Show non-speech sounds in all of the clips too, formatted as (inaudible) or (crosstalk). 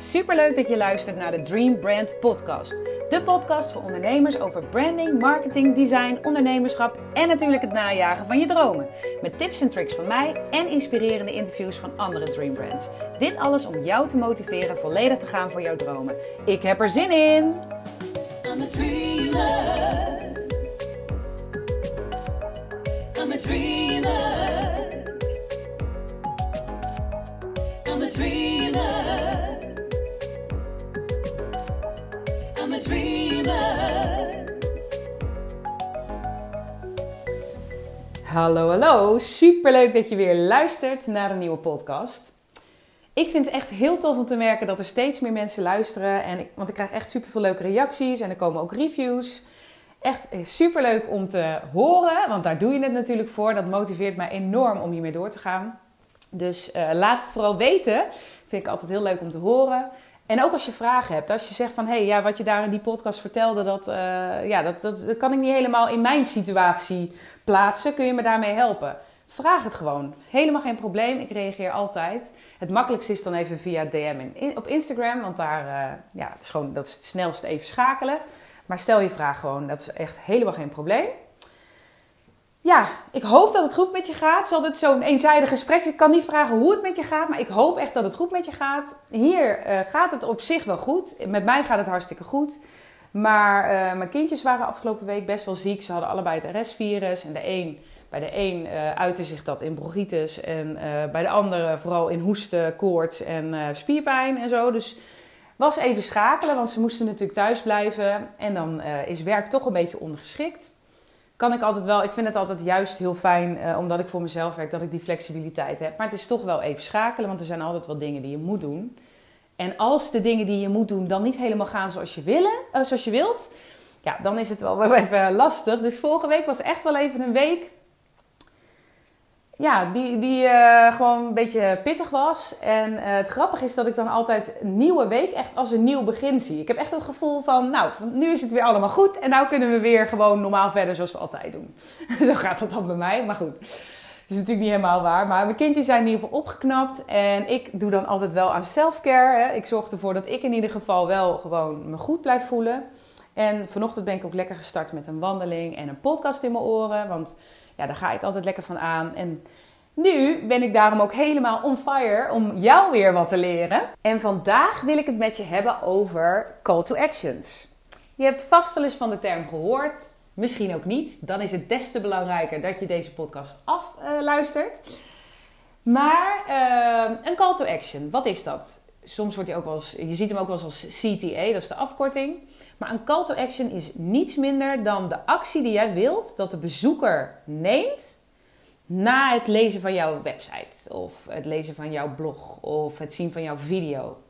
Superleuk dat je luistert naar de Dream Brand Podcast. De podcast voor ondernemers over branding, marketing, design, ondernemerschap en natuurlijk het najagen van je dromen. Met tips en tricks van mij en inspirerende interviews van andere Dream Brands. Dit alles om jou te motiveren volledig te gaan voor jouw dromen. Ik heb er zin in! I'm a dreamer. I'm a dreamer. I'm dreamer. Hallo, hallo. Superleuk dat je weer luistert naar een nieuwe podcast. Ik vind het echt heel tof om te merken dat er steeds meer mensen luisteren. En ik, want ik krijg echt super veel leuke reacties en er komen ook reviews. Echt superleuk om te horen, want daar doe je het natuurlijk voor. Dat motiveert mij enorm om hiermee door te gaan. Dus eh, laat het vooral weten. Vind ik altijd heel leuk om te horen. En ook als je vragen hebt, als je zegt van hé, hey, ja, wat je daar in die podcast vertelde, dat, eh, ja, dat, dat, kan ik niet helemaal in mijn situatie plaatsen. Kun je me daarmee helpen? Vraag het gewoon. Helemaal geen probleem. Ik reageer altijd. Het makkelijkste is dan even via DM in, op Instagram, want daar uh, ja, dat is, gewoon, dat is het snelste even schakelen. Maar stel je vraag gewoon, dat is echt helemaal geen probleem. Ja, ik hoop dat het goed met je gaat. Het is altijd zo'n eenzijdig gesprek. Dus ik kan niet vragen hoe het met je gaat, maar ik hoop echt dat het goed met je gaat. Hier uh, gaat het op zich wel goed. Met mij gaat het hartstikke goed. Maar uh, mijn kindjes waren afgelopen week best wel ziek. Ze hadden allebei het RS-virus. En de een, bij de een uh, uitte zich dat in bronchitis. En bij de andere vooral in hoesten, koorts en spierpijn en zo. Dus was even schakelen, want ze moesten natuurlijk thuis blijven. En dan is werk toch een beetje ondergeschikt kan ik altijd wel. Ik vind het altijd juist heel fijn, uh, omdat ik voor mezelf werk, dat ik die flexibiliteit heb. Maar het is toch wel even schakelen, want er zijn altijd wel dingen die je moet doen. En als de dingen die je moet doen dan niet helemaal gaan zoals je, willen, uh, zoals je wilt, ja, dan is het wel (laughs) even lastig. Dus vorige week was echt wel even een week ja, die, die uh, gewoon een beetje pittig was. En uh, het grappige is dat ik dan altijd een nieuwe week echt als een nieuw begin zie. Ik heb echt het gevoel van, nou, nu is het weer allemaal goed. En nou kunnen we weer gewoon normaal verder zoals we altijd doen. (laughs) Zo gaat dat dan bij mij, maar goed. Dat is natuurlijk niet helemaal waar. Maar mijn kindjes zijn in ieder geval opgeknapt. En ik doe dan altijd wel aan selfcare. Ik zorg ervoor dat ik in ieder geval wel gewoon me goed blijf voelen. En vanochtend ben ik ook lekker gestart met een wandeling en een podcast in mijn oren. Want ja, daar ga ik altijd lekker van aan. En nu ben ik daarom ook helemaal on fire om jou weer wat te leren. En vandaag wil ik het met je hebben over call to actions. Je hebt vast wel eens van de term gehoord, misschien ook niet. Dan is het des te belangrijker dat je deze podcast afluistert. Maar uh, een call to action, wat is dat? Soms wordt hij ook wel eens, je ziet hem ook wel eens als CTA, dat is de afkorting. Maar een call to action is niets minder dan de actie die jij wilt dat de bezoeker neemt na het lezen van jouw website of het lezen van jouw blog of het zien van jouw video.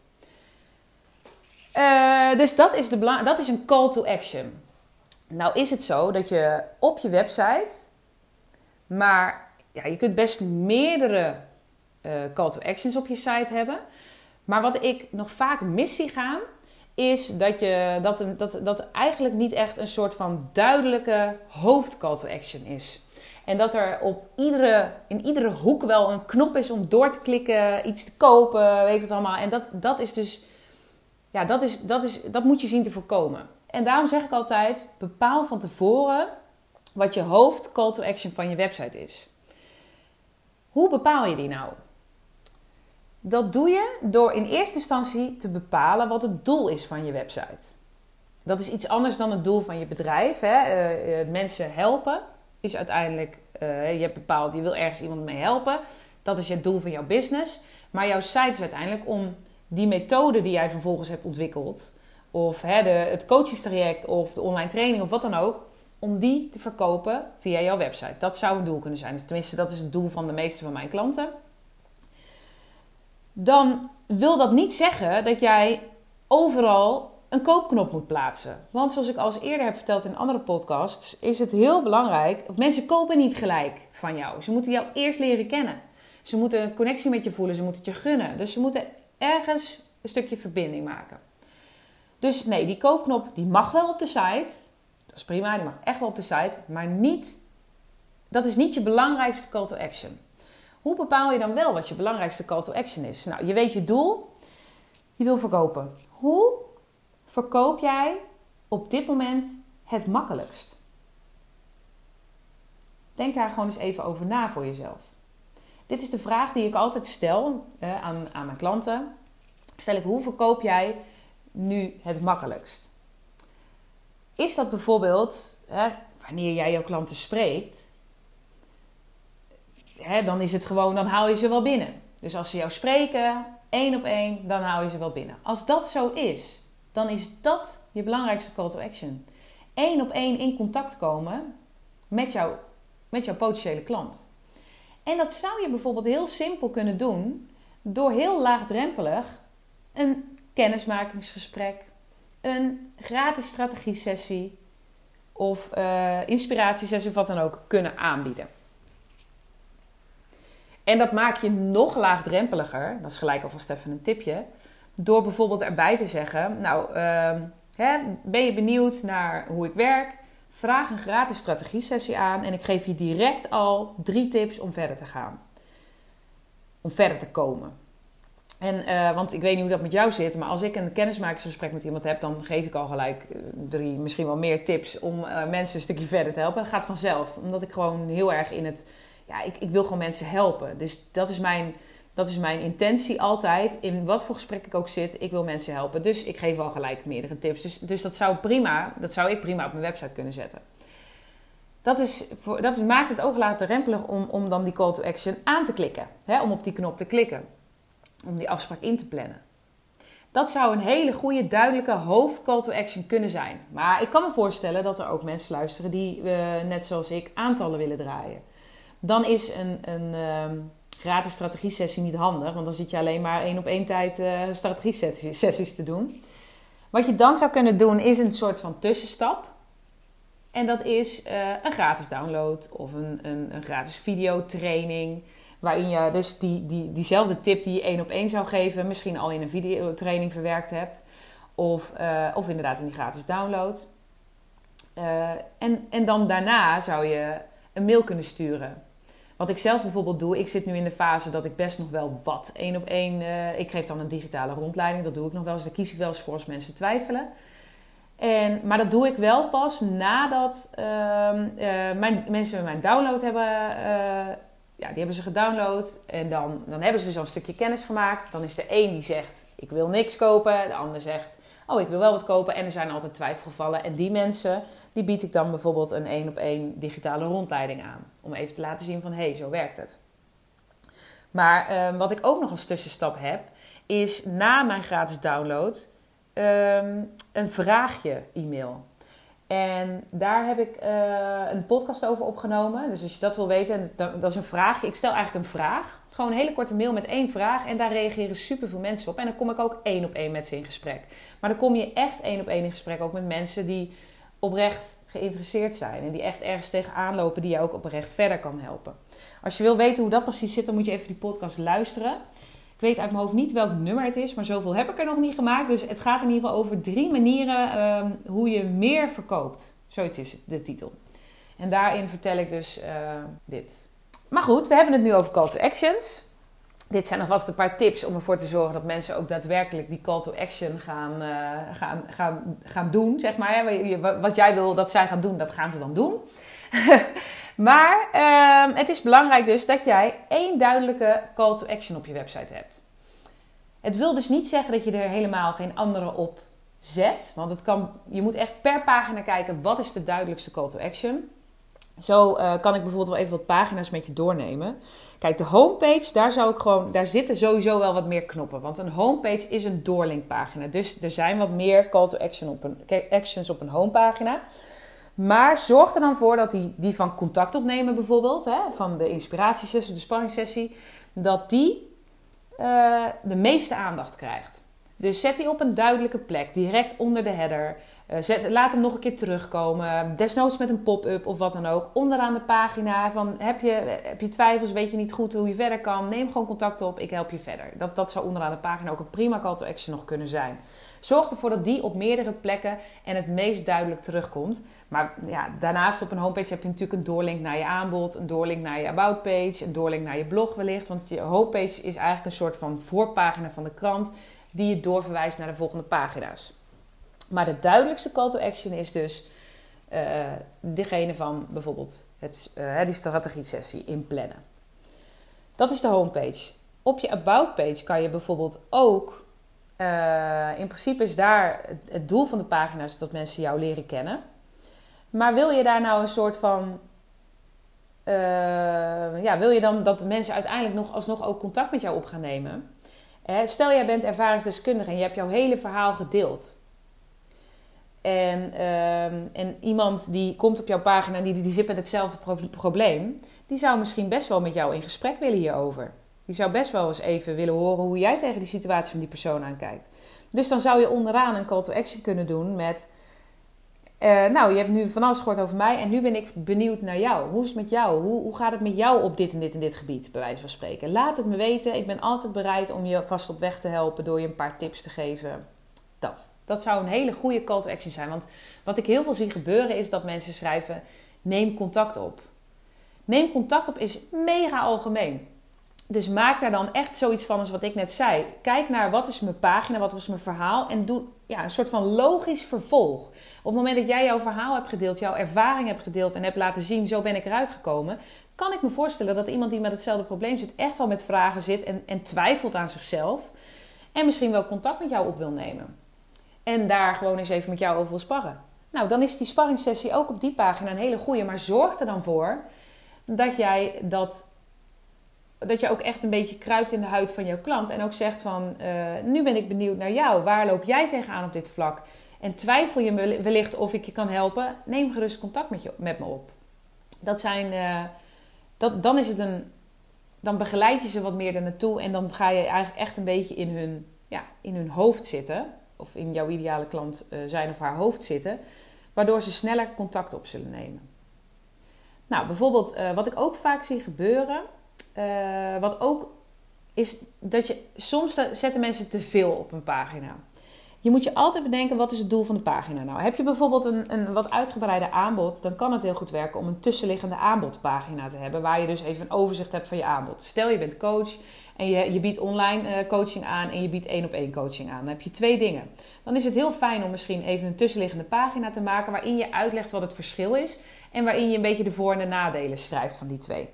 Uh, dus dat is, de dat is een call to action. Nou is het zo dat je op je website, maar ja, je kunt best meerdere uh, call to actions op je site hebben. Maar wat ik nog vaak mis zie gaan, is dat, je, dat, dat, dat eigenlijk niet echt een soort van duidelijke hoofdcall to action is. En dat er op iedere, in iedere hoek wel een knop is om door te klikken, iets te kopen, weet het allemaal. En dat, dat is dus, ja, dat, is, dat, is, dat moet je zien te voorkomen. En daarom zeg ik altijd, bepaal van tevoren wat je hoofd call to action van je website is. Hoe bepaal je die nou? Dat doe je door in eerste instantie te bepalen wat het doel is van je website. Dat is iets anders dan het doel van je bedrijf. Hè? Uh, mensen helpen is uiteindelijk, uh, je hebt bepaald, je wil ergens iemand mee helpen. Dat is je doel van jouw business. Maar jouw site is uiteindelijk om die methode die jij vervolgens hebt ontwikkeld, of hè, de, het coachingstraject of de online training of wat dan ook, om die te verkopen via jouw website. Dat zou een doel kunnen zijn. Tenminste, dat is het doel van de meeste van mijn klanten. Dan wil dat niet zeggen dat jij overal een koopknop moet plaatsen. Want zoals ik al eens eerder heb verteld in andere podcasts, is het heel belangrijk. Of mensen kopen niet gelijk van jou. Ze moeten jou eerst leren kennen. Ze moeten een connectie met je voelen. Ze moeten het je gunnen. Dus ze moeten ergens een stukje verbinding maken. Dus nee, die koopknop die mag wel op de site. Dat is prima, die mag echt wel op de site. Maar niet, dat is niet je belangrijkste call to action. Hoe bepaal je dan wel wat je belangrijkste call to action is? Nou, je weet je doel. Je wil verkopen. Hoe verkoop jij op dit moment het makkelijkst? Denk daar gewoon eens even over na voor jezelf. Dit is de vraag die ik altijd stel eh, aan, aan mijn klanten. Stel ik, hoe verkoop jij nu het makkelijkst? Is dat bijvoorbeeld wanneer jij jouw klanten spreekt? Hè, dan is het gewoon, dan haal je ze wel binnen. Dus als ze jou spreken, één op één, dan haal je ze wel binnen. Als dat zo is, dan is dat je belangrijkste call to action. Eén op één in contact komen met, jou, met jouw potentiële klant. En dat zou je bijvoorbeeld heel simpel kunnen doen door heel laagdrempelig een kennismakingsgesprek, een gratis strategie-sessie of uh, inspiratiesessie of wat dan ook kunnen aanbieden. En dat maak je nog laagdrempeliger, dat is gelijk alvast even een tipje, door bijvoorbeeld erbij te zeggen: Nou, uh, hè, ben je benieuwd naar hoe ik werk? Vraag een gratis strategie-sessie aan en ik geef je direct al drie tips om verder te gaan. Om verder te komen. En, uh, want ik weet niet hoe dat met jou zit, maar als ik een kennismakingsgesprek met iemand heb, dan geef ik al gelijk eh, drie, misschien wel meer tips om uh, mensen een stukje verder te helpen. Dat gaat vanzelf, omdat ik gewoon heel erg in het, ja, ik, ik wil gewoon mensen helpen. Dus dat is mijn, dat is mijn intentie altijd, in wat voor gesprek ik ook zit, ik wil mensen helpen. Dus ik geef al gelijk meerdere tips. Dus, dus dat zou prima, dat zou ik prima op mijn website kunnen zetten. Dat, is voor, dat maakt het ook later rempelig om, om dan die call to action aan te klikken. Hè, om op die knop te klikken om die afspraak in te plannen. Dat zou een hele goede, duidelijke hoofdcall to action kunnen zijn. Maar ik kan me voorstellen dat er ook mensen luisteren die, uh, net zoals ik, aantallen willen draaien. Dan is een, een gratis strategie-sessie niet handig, want dan zit je alleen maar één op één tijd uh, strategie-sessies te doen. Wat je dan zou kunnen doen is een soort van tussenstap. En dat is uh, een gratis download of een, een, gratis videotraining. Waarin je dus die, die, diezelfde tip die je één op één zou geven, misschien al in een videotraining verwerkt hebt. Of, uh, of inderdaad in die gratis download. En, en dan daarna zou je een mail kunnen sturen. Wat ik zelf bijvoorbeeld doe, ik zit nu in de fase dat ik best nog wel wat één op één. Uh, ik geef dan een digitale rondleiding, dat doe ik nog wel eens. Daar kies ik wel eens voor als mensen twijfelen. En, maar dat doe ik wel pas nadat ehm, mijn, mensen mijn download hebben ja, die hebben ze gedownload. En dan, dan hebben ze zo'n stukje kennis gemaakt. Dan is er één die zegt, ik wil niks kopen. De ander zegt, oh, ik wil wel wat kopen. En er zijn altijd twijfelgevallen. En die mensen, die bied ik dan bijvoorbeeld een één op één digitale rondleiding aan. Om even te laten zien van, hé, hey, zo werkt het. Maar uh, wat ik ook nog als tussenstap heb, is na mijn gratis download um, een vraagje e-mail. En daar heb ik uh, een podcast over opgenomen. Dus als je dat wil weten, dat, is een vraag. Ik stel eigenlijk een vraag. Gewoon een hele korte mail met één vraag. En daar reageren superveel mensen op. En dan kom ik ook één op één met ze in gesprek. Maar dan kom je echt één op één in gesprek ook met mensen die oprecht geïnteresseerd zijn. En die echt ergens tegenaan lopen die je ook oprecht verder kan helpen. Als je wil weten hoe dat precies zit, dan moet je even die podcast luisteren. Ik weet uit mijn hoofd niet welk nummer het is, maar zoveel heb ik er nog niet gemaakt. Dus het gaat in ieder geval over drie manieren um, hoe je meer verkoopt. Zoiets is de titel. En daarin vertel ik dus uh, dit. Maar goed, we hebben het nu over call to actions. Dit zijn alvast een paar tips om ervoor te zorgen dat mensen ook daadwerkelijk die call to action gaan, uh, gaan, gaan, gaan doen. Zeg maar. Wat jij wil dat zij gaan doen, dat gaan ze dan doen. (laughs) Maar uh, het is belangrijk dus dat jij één duidelijke call to action op je website hebt. Het wil dus niet zeggen dat je er helemaal geen andere op zet. Want het kan, je moet echt per pagina kijken wat is de duidelijkste call to action. Zo uh, kan ik bijvoorbeeld wel even wat pagina's met je doornemen. Kijk, de homepage, daar, zou ik gewoon, daar zitten sowieso wel wat meer knoppen. Want een homepage is een doorlinkpagina. Dus er zijn wat meer call to action op een, actions op een homepagina. Maar zorg er dan voor dat die, die van contact opnemen bijvoorbeeld, hè, van de inspiratiesessie, de sparringssessie, dat die uh, de meeste aandacht krijgt. Dus zet die op een duidelijke plek, direct onder de header. Uh, zet, laat hem nog een keer terugkomen. Desnoods met een pop-up of wat dan ook. Onderaan de pagina van heb je, heb je twijfels, weet je niet goed hoe je verder kan. Neem gewoon contact op, ik help je verder. Dat, dat zou onderaan de pagina ook een prima call to action nog kunnen zijn. Zorg ervoor dat die op meerdere plekken en het meest duidelijk terugkomt. Maar ja, daarnaast op een homepage heb je natuurlijk een doorlink naar je aanbod, een doorlink naar je about page, een doorlink naar je blog wellicht. Want je homepage is eigenlijk een soort van voorpagina van de krant. die je doorverwijst naar de volgende pagina's. Maar de duidelijkste call to action is dus uh, degene van bijvoorbeeld het, uh, die strategie-sessie inplannen. Dat is de homepage. Op je about page kan je bijvoorbeeld ook, uh, in principe is daar het doel van de pagina's dat mensen jou leren kennen. Maar wil je daar nou een soort van ja, wil je dan dat de mensen uiteindelijk nog alsnog ook contact met jou op gaan nemen? stel jij bent ervaringsdeskundige en je hebt jouw hele verhaal gedeeld. En, uh, en iemand die komt op jouw pagina en die, die zit met hetzelfde pro probleem, die zou misschien best wel met jou in gesprek willen hierover. Die zou best wel eens even willen horen hoe jij tegen die situatie van die persoon aankijkt. Dus dan zou je onderaan een call to action kunnen doen met uh, nou, je hebt nu van alles gehoord over mij en nu ben ik benieuwd naar jou. Hoe is het met jou? Hoe, hoe gaat het met jou op dit en dit en dit gebied, bij wijze van spreken? Laat het me weten. Ik ben altijd bereid om je vast op weg te helpen door je een paar tips te geven. Dat. Dat zou een hele goede call to action zijn. Want wat ik heel veel zie gebeuren is dat mensen schrijven: neem contact op. Neem contact op is mega algemeen. Dus maak daar dan echt zoiets van als wat ik net zei. Kijk naar wat is mijn pagina, wat was mijn verhaal en doe ja, een soort van logisch vervolg. Op het moment dat jij jouw verhaal hebt gedeeld, jouw ervaring hebt gedeeld en hebt laten zien, zo ben ik eruit gekomen, kan ik me voorstellen dat iemand die met hetzelfde probleem zit, echt wel met vragen zit en, en twijfelt aan zichzelf. En misschien wel contact met jou op wil nemen. En daar gewoon eens even met jou over wil sparren. Nou, dan is die sparringssessie ook op die pagina een hele goede. Maar zorg er dan voor dat jij dat dat je ook echt een beetje kruipt in de huid van jouw klant. En ook zegt van, uh, nu ben ik benieuwd naar jou. Waar loop jij tegenaan op dit vlak? En twijfel je wellicht of ik je kan helpen? Neem gerust contact met, je, met me op. Dat zijn, uh, dat, dan is het een, dan begeleid je ze wat meer er naartoe. En dan ga je eigenlijk echt een beetje in hun, ja, in hun hoofd zitten. Of in jouw ideale klant uh, zijn of haar hoofd zitten. Waardoor ze sneller contact op zullen nemen. Nou, bijvoorbeeld wat ik ook vaak zie gebeuren uh, wat ook is dat je soms zetten mensen te veel op een pagina. Je moet je altijd bedenken wat is het doel van de pagina nou. Heb je bijvoorbeeld een, een wat uitgebreide aanbod, dan kan het heel goed werken om een tussenliggende aanbodpagina te hebben, waar je dus even een overzicht hebt van je aanbod. Stel je bent coach en je, je biedt online uh, coaching aan en je biedt één op één coaching aan. Dan heb je twee dingen. Dan is het heel fijn om misschien even een tussenliggende pagina te maken waarin je uitlegt wat het verschil is en waarin je een beetje de voor- en de nadelen schrijft van die twee.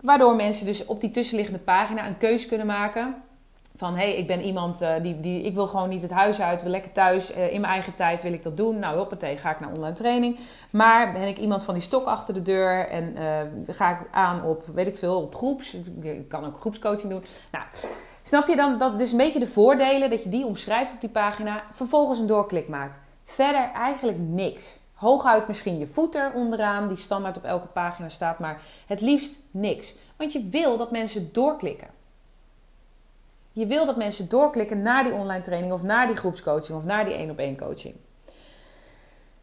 Waardoor mensen dus op die tussenliggende pagina een keuze kunnen maken. Van hé, hey, ik ben iemand uh, die, die. Ik wil gewoon niet het huis uit, wil lekker thuis. Uh, in mijn eigen tijd wil ik dat doen. Nou, hoppatee, ga ik naar online training. Maar ben ik iemand van die stok achter de deur. En uh, ga ik aan op, weet ik veel, op groeps. Ik kan ook groepscoaching doen. Nou, snap je dan dat dus een beetje de voordelen dat je die omschrijft op die pagina. Vervolgens een doorklik maakt. Verder eigenlijk niks. Hooguit misschien je footer onderaan, die standaard op elke pagina staat, maar het liefst niks. Want je wil dat mensen doorklikken. Je wil dat mensen doorklikken naar die online training of naar die groepscoaching of naar die één op één coaching.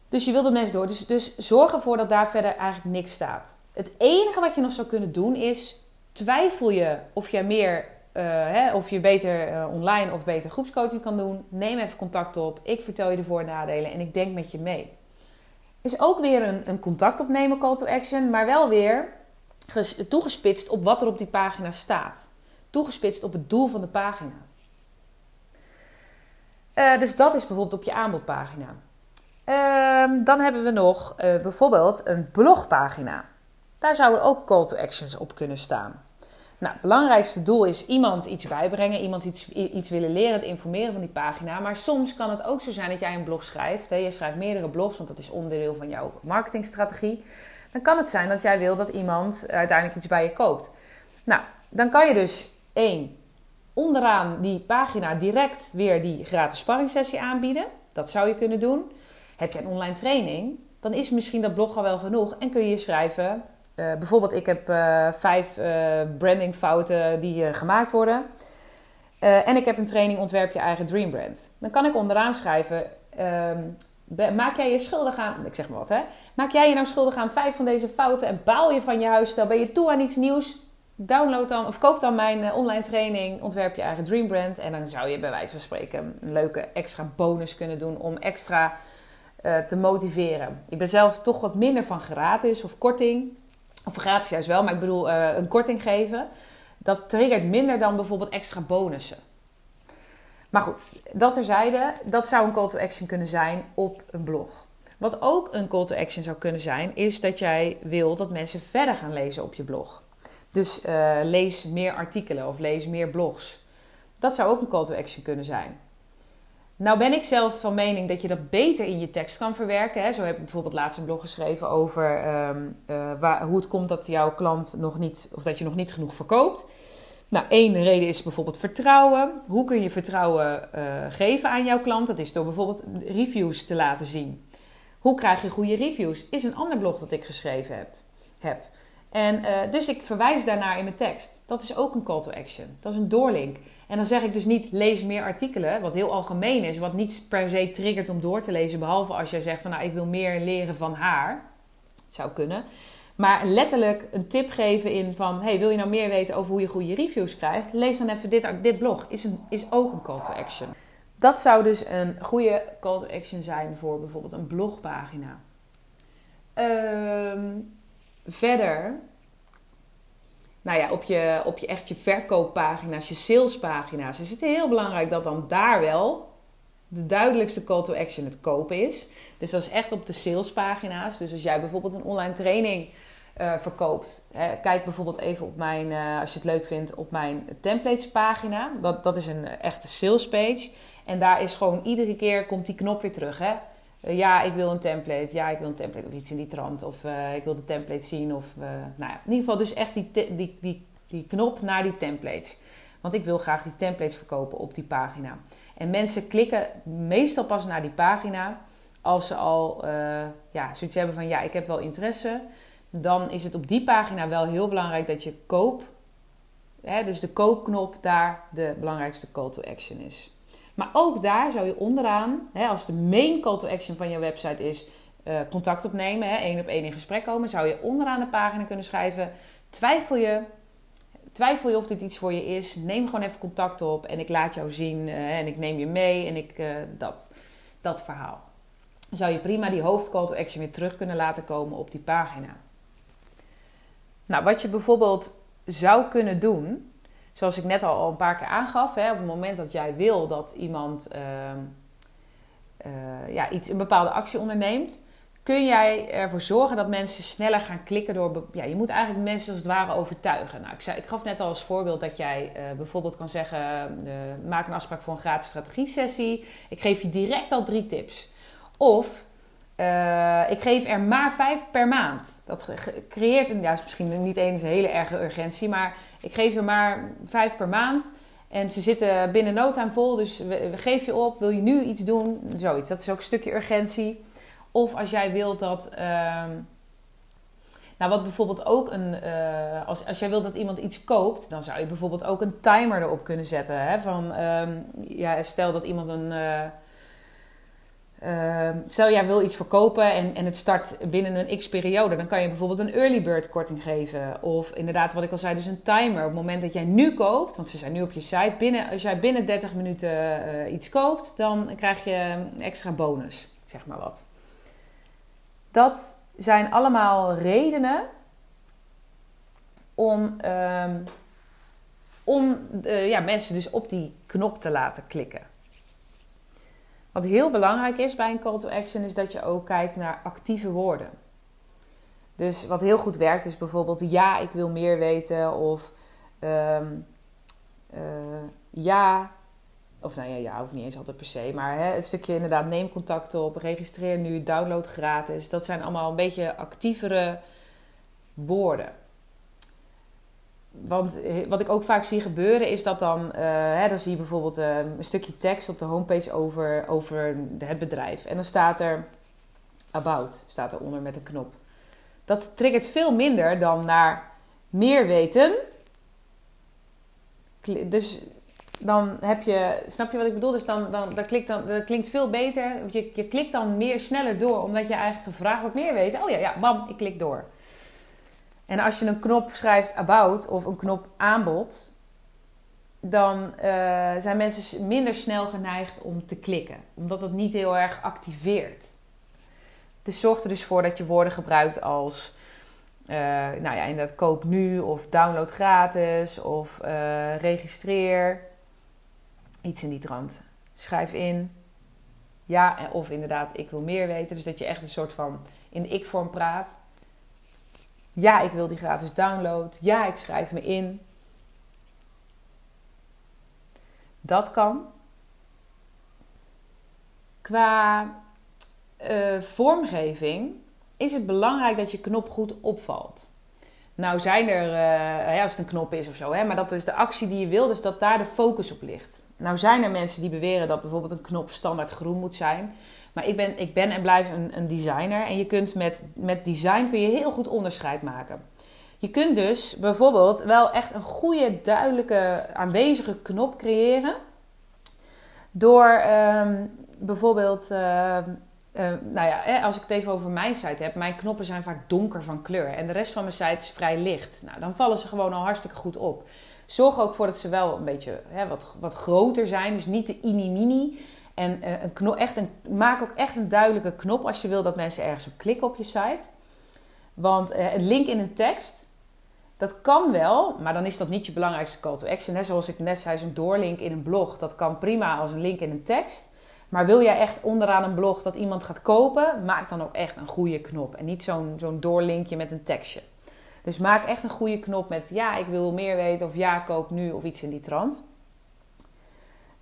Dus je wilt dat mensen door. Dus, dus zorg ervoor dat daar verder eigenlijk niks staat. Het enige wat je nog zou kunnen doen is twijfel je of je meer uh, hè, of je beter uh, online of beter groepscoaching kan doen. Neem even contact op. Ik vertel je de voor- en nadelen en ik denk met je mee is ook weer een, een contact opnemen call to action, maar wel weer toegespitst op wat er op die pagina staat. Toegespitst op het doel van de pagina. Uh, dus dat is bijvoorbeeld op je aanbodpagina. Uh, dan hebben we nog uh, bijvoorbeeld een blogpagina. Daar zouden ook call to actions op kunnen staan. Nou, het belangrijkste doel is iemand iets bijbrengen, iemand iets, iets willen leren, het informeren van die pagina. Maar soms kan het ook zo zijn dat jij een blog schrijft. Hè, je schrijft meerdere blogs, want dat is onderdeel van jouw marketingstrategie. Dan kan het zijn dat jij wil dat iemand uiteindelijk iets bij je koopt. Nou, dan kan je dus onderaan die pagina direct weer die gratis sparringssessie aanbieden. Dat zou je kunnen doen. Heb je een online training, dan is misschien dat blog al wel genoeg en kun je schrijven uh, bijvoorbeeld, ik heb uh, vijf uh, brandingfouten die gemaakt worden. en ik heb een training ontwerp je eigen dreambrand. Dan kan ik onderaan schrijven: ehm, maak jij je schuldig aan, ik zeg maar wat hè, maak jij je nou schuldig aan vijf van deze fouten en baal je van je huisstijl? Ben je toe aan iets nieuws? Download dan of koop dan mijn online training ontwerp je eigen dreambrand. En dan zou je bij wijze van spreken een leuke extra bonus kunnen doen om extra te motiveren. Ik ben zelf toch wat minder van gratis of korting. Of gratis juist wel, maar ik bedoel uh, een korting geven. Dat triggert minder dan bijvoorbeeld extra bonussen. Maar goed, dat terzijde, dat zou een call to action kunnen zijn op een blog. Wat ook een call to action zou kunnen zijn, is dat jij wil dat mensen verder gaan lezen op je blog. Dus uh, lees meer artikelen of lees meer blogs. Dat zou ook een call to action kunnen zijn. Nou ben ik zelf van mening dat je dat beter in je tekst kan verwerken. Hè. Zo heb ik bijvoorbeeld laatst een blog geschreven over um, uh, waar, hoe het komt dat jouw klant nog niet, of dat je nog niet genoeg verkoopt. Nou, één reden is bijvoorbeeld vertrouwen. Hoe kun je vertrouwen uh, geven aan jouw klant? Dat is door bijvoorbeeld reviews te laten zien. Hoe krijg je goede reviews? Is een ander blog dat ik geschreven heb. heb. En uh, dus ik verwijs daarnaar in mijn tekst. Dat is ook een call to action. Dat is een doorlink. En dan zeg ik dus niet lees meer artikelen, wat heel algemeen is, wat niet per se triggert om door te lezen, behalve als jij zegt van nou ik wil meer leren van haar. Het zou kunnen. Maar letterlijk een tip geven in van hey wil je nou meer weten over hoe je goede reviews krijgt, lees dan even dit, dit blog. Is, een, is ook een call to action. Dat zou dus een goede call to action zijn voor bijvoorbeeld een blogpagina. Um, verder nou ja, op je, op je echt je verkooppagina's, je salespagina's, is het heel belangrijk dat dan daar wel de duidelijkste call to action het kopen is. Dus dat is echt op de salespagina's. Dus als jij bijvoorbeeld een online training uh, verkoopt, hè, kijk bijvoorbeeld even op mijn, uh, als je het leuk vindt, op mijn templates pagina. Dat, dat is een echte sales page. En daar is gewoon iedere keer komt die knop weer terug. Hè? Uh, ja, ik wil een template. Ja, ik wil een template of iets in die trant. Of uh, ik wil de template zien. Of, uh, nou ja, in ieder geval dus echt die, die, die, die knop naar die templates. Want ik wil graag die templates verkopen op die pagina. En mensen klikken meestal pas naar die pagina als ze al ja, zoiets hebben van ja, ik heb wel interesse. Dan is het op die pagina wel heel belangrijk dat je koop, hè, dus de koopknop daar de belangrijkste call to action is. Maar ook daar zou je onderaan, hè, als de main call to action van je website is uh, contact opnemen, hè, één op één in gesprek komen, zou je onderaan de pagina kunnen schrijven: twijfel je, twijfel je of dit iets voor je is, neem gewoon even contact op en ik laat jou zien uh, en ik neem je mee en ik uh, dat, dat verhaal. Zou je prima die hoofdcall to action weer terug kunnen laten komen op die pagina. Nou, wat je bijvoorbeeld zou kunnen doen, zoals ik net al, een paar keer aangaf, hè, op het moment dat jij wil dat iemand uh, uh, ja, iets, een bepaalde actie onderneemt, kun jij ervoor zorgen dat mensen sneller gaan klikken door. Ja, je moet eigenlijk mensen als het ware overtuigen. Nou, ik, zei, ik gaf net al als voorbeeld dat jij uh, bijvoorbeeld kan zeggen: uh, maak een afspraak voor een gratis strategie-sessie. Ik geef je direct al drie tips. Of uh, ik geef er maar vijf per maand. Dat creëert een, ja, is misschien niet eens een hele erge urgentie, maar ik geef er maar vijf per maand. En ze zitten binnen no time vol, dus we, geef je op. Wil je nu iets doen? Zoiets. Dat is ook een stukje urgentie. Of als jij wilt dat. Uh, nou, wat bijvoorbeeld ook een. Uh, als, als jij wilt dat iemand iets koopt, dan zou je bijvoorbeeld ook een timer erop kunnen zetten. Hè? Van, um, ja, stel dat iemand een. Uh, stel jij wil iets verkopen en, en het start binnen een x-periode, dan kan je bijvoorbeeld een early bird korting geven. Of inderdaad, wat ik al zei, dus een timer. Op het moment dat jij nu koopt, want ze zijn nu op je site, binnen, als jij binnen 30 minuten uh, iets koopt, dan krijg je een extra bonus, zeg maar wat. Dat zijn allemaal redenen om, um, om uh, ja, mensen dus op die knop te laten klikken. Wat heel belangrijk is bij een call to action is dat je ook kijkt naar actieve woorden. Dus wat heel goed werkt is bijvoorbeeld ja, ik wil meer weten of um, uh, ja, of nou ja, ja, of niet eens altijd per se, maar hè, het stukje inderdaad neem contact op, registreer nu, download gratis. Dat zijn allemaal een beetje actievere woorden want wat ik ook vaak zie gebeuren is dat dan, uh, hè, dan zie je bijvoorbeeld uh, een stukje tekst op de homepage over, over het bedrijf. En dan staat er about, staat eronder met een knop. Dat triggert veel minder dan naar meer weten. Dus dan heb je, snap je wat ik bedoel? Dus dan, dan dat, klikt dan, dat klinkt veel beter. Je, je klikt dan meer sneller door, omdat je eigenlijk gevraagd wordt meer weten. Oh ja, ja, bam, ik klik door. En als je een knop schrijft about of een knop aanbod, dan uh, zijn mensen minder snel geneigd om te klikken, omdat het niet heel erg activeert. Dus zorg er dus voor dat je woorden gebruikt als, uh, nou ja, inderdaad, koop nu of download gratis of uh, registreer. Iets in die trant. Schrijf in. Ja, of inderdaad, ik wil meer weten. Dus dat je echt een soort van in ik-vorm praat. Ja, ik wil die gratis download. Ja, ik schrijf me in. Dat kan. Qua uh, vormgeving is het belangrijk dat je knop goed opvalt. Nou zijn er, ja, als het een knop is of zo, hè, maar dat is de actie die je wil, dus dat daar de focus op ligt. Nou zijn er mensen die beweren dat bijvoorbeeld een knop standaard groen moet zijn. Maar ik ben, ik ben en blijf een, een designer. En je kunt met, met design kun je heel goed onderscheid maken. Je kunt dus bijvoorbeeld wel echt een goede, duidelijke, aanwezige knop creëren. Door um, bijvoorbeeld, uh, uh, nou ja, als ik het even over mijn site heb. Mijn knoppen zijn vaak donker van kleur. En de rest van mijn site is vrij licht. Nou, dan vallen ze gewoon al hartstikke goed op. Zorg ook voor dat ze wel een beetje hè, wat, wat groter zijn. Dus niet de mini-mini. En uh, een echt een, maak ook echt een duidelijke knop als je wil dat mensen ergens op klikken op je site. Want uh, een link in een tekst, dat kan wel, maar dan is dat niet je belangrijkste call to action. Hè? Zoals ik net zei, zo'n doorlink in een blog, dat kan prima als een link in een tekst. Maar wil jij echt onderaan een blog dat iemand gaat kopen, maak dan ook echt een goede knop. En niet zo'n zo'n doorlinkje met een tekstje. Dus maak echt een goede knop met ja, ik wil meer weten of ja, koop nu of iets in die trant.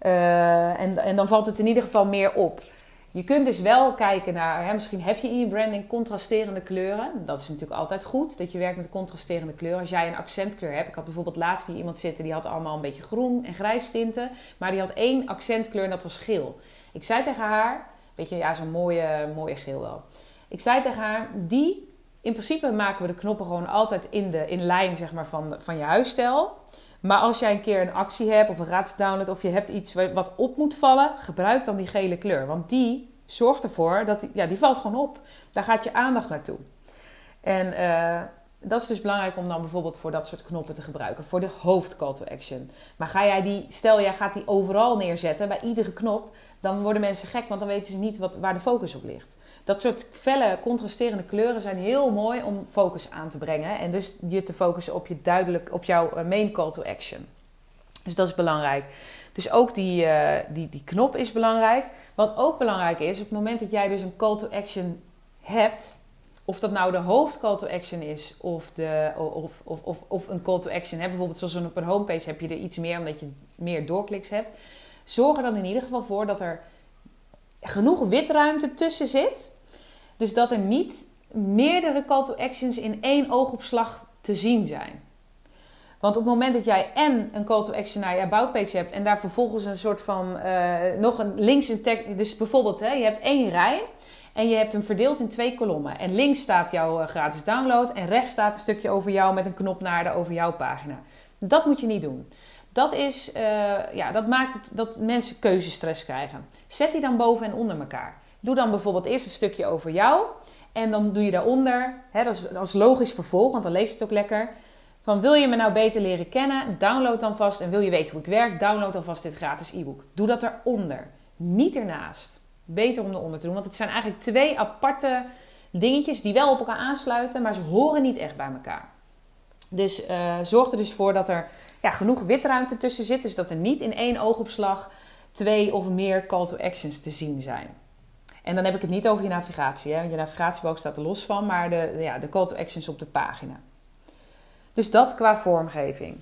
Uh, en, en dan valt het in ieder geval meer op. Je kunt dus wel kijken naar, hè, misschien heb je in je branding contrasterende kleuren. Dat is natuurlijk altijd goed, dat je werkt met contrasterende kleuren. Als jij een accentkleur hebt. Ik had bijvoorbeeld laatst hier iemand zitten, die had allemaal een beetje groen en grijs tinten. Maar die had één accentkleur en dat was geel. Ik zei tegen haar, weet je, ja, zo'n mooie, mooie geel wel. Ik zei tegen haar, die, in principe maken we de knoppen gewoon altijd in, de, in lijn zeg maar, van, van je huisstijl. Maar als jij een keer een actie hebt of een gratis download of je hebt iets wat op moet vallen, gebruik dan die gele kleur. Want die zorgt ervoor dat die, ja, die valt gewoon op. Daar gaat je aandacht naartoe. En uh, dat is dus belangrijk om dan bijvoorbeeld voor dat soort knoppen te gebruiken. Voor de hoofd call to action. Maar ga jij die, stel jij gaat die overal neerzetten bij iedere knop, dan worden mensen gek, want dan weten ze niet wat, waar de focus op ligt. Dat soort felle, contrasterende kleuren zijn heel mooi om focus aan te brengen. En dus je te focussen op, je duidelijk, op jouw eh, main call to action. Dus dat is belangrijk. Dus ook die, uh, die, die knop is belangrijk. Wat ook belangrijk is, op het moment dat jij dus een call to action hebt, of dat nou de hoofd call to action is of, de, of, of, of, of een call to action hebt, bijvoorbeeld zoals op een homepage heb je er iets meer omdat je meer doorkliks hebt. Zorg er dan in ieder geval voor dat er genoeg witruimte tussen zit. Dus dat er niet meerdere call to actions in één oogopslag te zien zijn. Want op het moment dat jij en een call to action naar je about page hebt en daar vervolgens een soort van uh, nog een links een tekst, dus bijvoorbeeld hè, je hebt één rij en je hebt hem verdeeld in twee kolommen. En links staat jouw uh, gratis download en rechts staat een stukje over jou met een knop naar de over jouw pagina. Dat moet je niet doen. Dat, is, uh, ja, dat maakt het dat mensen keuzestress krijgen. Zet die dan boven en onder elkaar. Doe dan bijvoorbeeld eerst een stukje over jou. En dan doe je daaronder, hè, dat, is, dat is logisch vervolg, want dan leest het ook lekker. Van wil je me nou beter leren kennen? Download dan vast. En wil je weten hoe ik werk? Download dan vast dit gratis e-book. Doe dat eronder. Niet ernaast. Beter om eronder te doen. Want het zijn eigenlijk twee aparte dingetjes die wel op elkaar aansluiten, maar ze horen niet echt bij elkaar. Dus uh, zorg er dus voor dat er ja, genoeg witruimte tussen zit. Dus dat er niet in één oogopslag twee of meer call to actions te zien zijn. En dan heb ik het niet over je navigatie. Hè? Je navigatiebalk staat er los van, maar de, ja, de call to actions op de pagina. Dus dat qua vormgeving.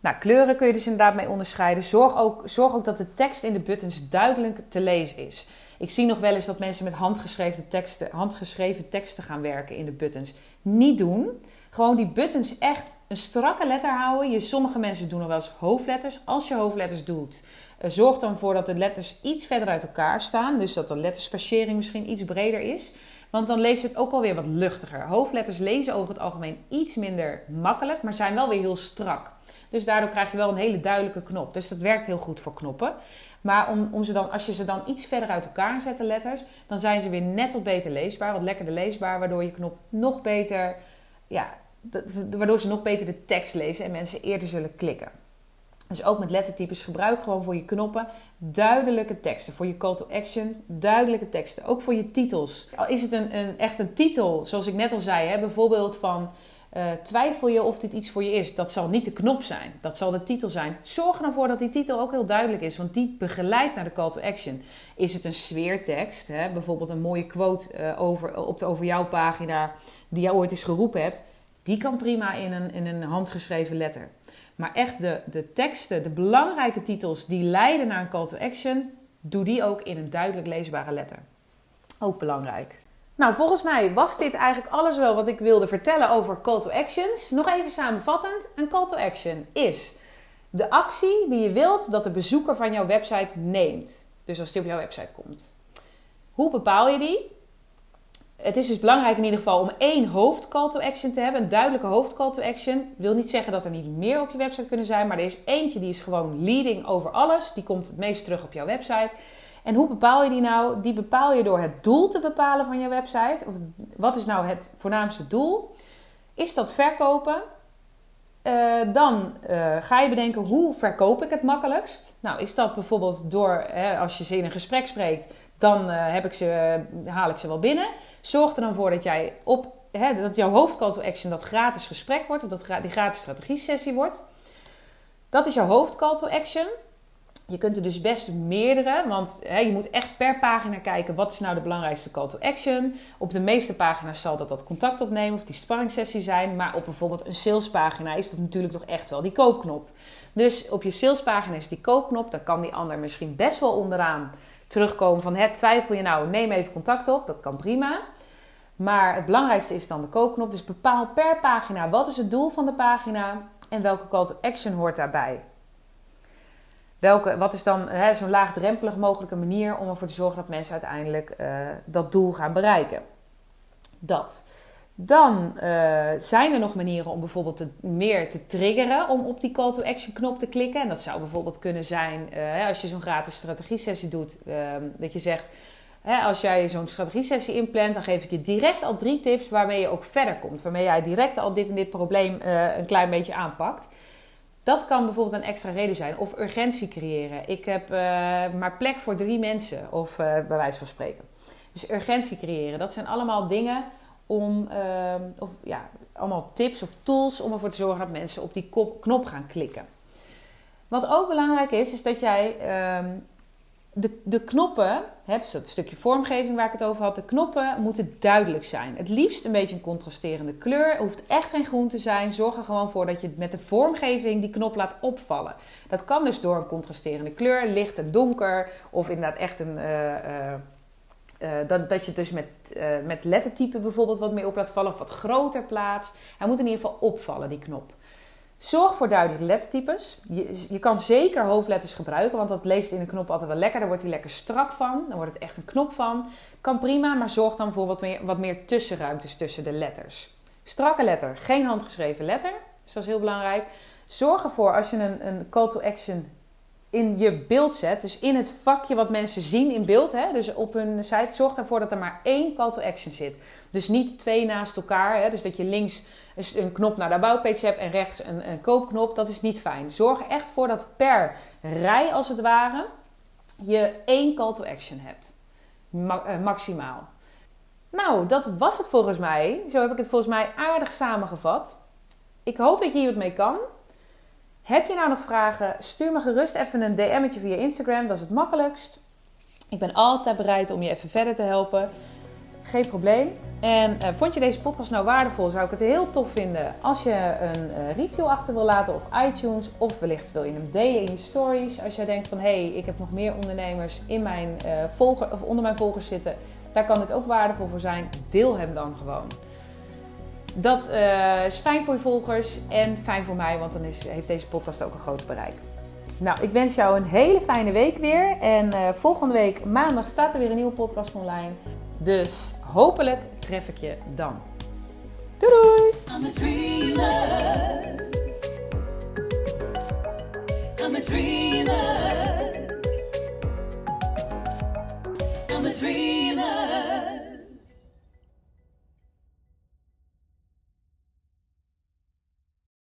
Nou, kleuren kun je dus inderdaad mee onderscheiden. Zorg ook, zorg ook dat de tekst in de buttons duidelijk te lezen is. Ik zie nog wel eens dat mensen met handgeschreven teksten, handgeschreven teksten gaan werken in de buttons. Niet doen. Gewoon die buttons echt een strakke letter houden. Je, sommige mensen doen er wel eens hoofdletters. Als je hoofdletters doet, uh, zorg dan voor dat de letters iets verder uit elkaar staan. Dus dat de letterspatiëring misschien iets breder is. Want dan leest het ook alweer wat luchtiger. Hoofdletters lezen over het algemeen iets minder makkelijk, maar zijn wel weer heel strak. Dus daardoor krijg je wel een hele duidelijke knop. Dus dat werkt heel goed voor knoppen. Maar om, om ze dan, als je ze dan iets verder uit elkaar zet, de letters, dan zijn ze weer net wat beter leesbaar, wat lekkerder leesbaar, waardoor je knop nog beter, ja, waardoor ze nog beter de tekst lezen en mensen eerder zullen klikken. Dus ook met lettertypes gebruik gewoon voor je knoppen duidelijke teksten. Voor je call to action duidelijke teksten. Ook voor je titels. Al is het een, een echt een titel, zoals ik net al zei, hè, bijvoorbeeld van Eh, twijfel je of dit iets voor je is? Dat zal niet de knop zijn. Dat zal de titel zijn. Zorg er dan voor dat die titel ook heel duidelijk is, want die begeleidt naar de call to action. Is het een sfeertekst, hè? bijvoorbeeld een mooie quote eh, over, op de over jou pagina die je ooit eens geroepen hebt, die kan prima in een, in een handgeschreven letter. Maar echt de, de teksten, de belangrijke titels die leiden naar een call to action, doe die ook in een duidelijk leesbare letter. Ook belangrijk. Nou, volgens mij was dit eigenlijk alles wel wat ik wilde vertellen over call to actions. Nog even samenvattend: een call to action is de actie die je wilt dat de bezoeker van jouw website neemt. Dus als die op jouw website komt. Hoe bepaal je die? Het is dus belangrijk in ieder geval om één hoofd call to action te hebben, een duidelijke hoofd call to action. Wil niet zeggen dat er niet meer op je website kunnen zijn, maar er is eentje die is gewoon leading over alles. Die komt het meest terug op jouw website. En hoe bepaal je die nou? Die bepaal je door het doel te bepalen van je website. Of wat is nou het voornaamste doel? Is dat verkopen? Uh, dan uh, ga je bedenken hoe verkoop ik het makkelijkst. Nou, is dat bijvoorbeeld door, hè, als je ze in een gesprek spreekt, dan uh, heb ik ze, haal ik ze wel binnen. Zorg er dan voor dat jij op, hè, dat jouw hoofdcall to action dat gratis gesprek wordt, of dat die gratis strategie sessie wordt. Dat is jouw hoofdcall to action. Je kunt er dus best meerdere, want hè, je moet echt per pagina kijken wat is nou de belangrijkste call to action. Op de meeste pagina's zal dat dat contact opnemen of die sparringssessie zijn, maar op bijvoorbeeld een salespagina is dat natuurlijk toch echt wel die koopknop. Dus op je salespagina is die koopknop, dan kan die ander misschien best wel onderaan terugkomen van hè, twijfel je nou, neem even contact op, dat kan prima. Maar het belangrijkste is dan de koopknop, dus bepaal per pagina wat is het doel van de pagina en welke call to action hoort daarbij. Welke, wat is dan zo'n laagdrempelig mogelijke manier om ervoor te zorgen dat mensen uiteindelijk uh, dat doel gaan bereiken? Dat. Dan uh, zijn er nog manieren om bijvoorbeeld te, meer te triggeren om op die call to action knop te klikken. En dat zou bijvoorbeeld kunnen zijn uh, als je zo'n gratis strategie sessie doet, ehm, dat je zegt. als jij zo'n strategie sessie inplant, dan geef ik je direct al drie tips waarmee je ook verder komt. Waarmee jij direct al dit en dit probleem een klein beetje aanpakt. Dat kan bijvoorbeeld een extra reden zijn. Of urgentie creëren. Ik heb uh, maar plek voor drie mensen. Of uh, bij wijze van spreken. Dus urgentie creëren. Dat zijn allemaal dingen om, uh, of ja, allemaal tips of tools om ervoor te zorgen dat mensen op die knop gaan klikken. Wat ook belangrijk is, is dat jij ehm, de, de knoppen, hè, dus dat stukje vormgeving waar ik het over had, de knoppen moeten duidelijk zijn. Het liefst een beetje een contrasterende kleur. Het hoeft echt geen groen te zijn. Zorg er gewoon voor dat je met de vormgeving die knop laat opvallen. Dat kan dus door een contrasterende kleur, licht en donker, of inderdaad echt een. Uh, uh, uh, dat, dat je het dus met, met lettertype bijvoorbeeld wat meer op laat vallen of wat groter plaatst. Hij moet in ieder geval opvallen, die knop. Zorg voor duidelijke lettertypes. Je, je, kan zeker hoofdletters gebruiken, want dat leest in de knop altijd wel lekker. Daar wordt hij lekker strak van. Dan wordt het echt een knop van. Kan prima, maar zorg dan voor wat meer, wat meer tussenruimtes tussen de letters. Strakke letter, geen handgeschreven letter. Dus dat is heel belangrijk. Zorg ervoor als je een, een call to action in je beeld zet, dus in het vakje wat mensen zien in beeld, hè, dus op hun site, zorg ervoor dat er maar één call to action zit. Dus niet twee naast elkaar, hè, dus dat je links een knop naar de bouwpage hebt en rechts een, een koopknop, dat is niet fijn. Zorg er echt voor dat per rij als het ware je één call to action hebt. Eh, maximaal. Nou, dat was het volgens mij. Zo heb ik het volgens mij aardig samengevat. Ik hoop dat je hier wat mee kan. Heb je nou nog vragen? Stuur me gerust even een DM'tje via Instagram. Dat is het makkelijkst. Ik ben altijd bereid om je even verder te helpen. Geen probleem. En uh, vond je deze podcast nou waardevol? Zou ik het heel tof vinden als je een uh, review achter wil laten op iTunes. Of wellicht wil je hem delen in je stories. Als jij denkt van hé, hey, ik heb nog meer ondernemers in mijn, uh, of onder mijn volgers zitten. Daar kan dit ook waardevol voor zijn. Deel hem dan gewoon. Dat is fijn voor je volgers en fijn voor mij, want dan is, heeft deze podcast ook een groot bereik. Nou, ik wens jou een hele fijne week weer. En volgende week maandag staat er weer een nieuwe podcast online. Dus hopelijk tref ik je dan. Doei doei! I'm a dreamer. I'm a dreamer.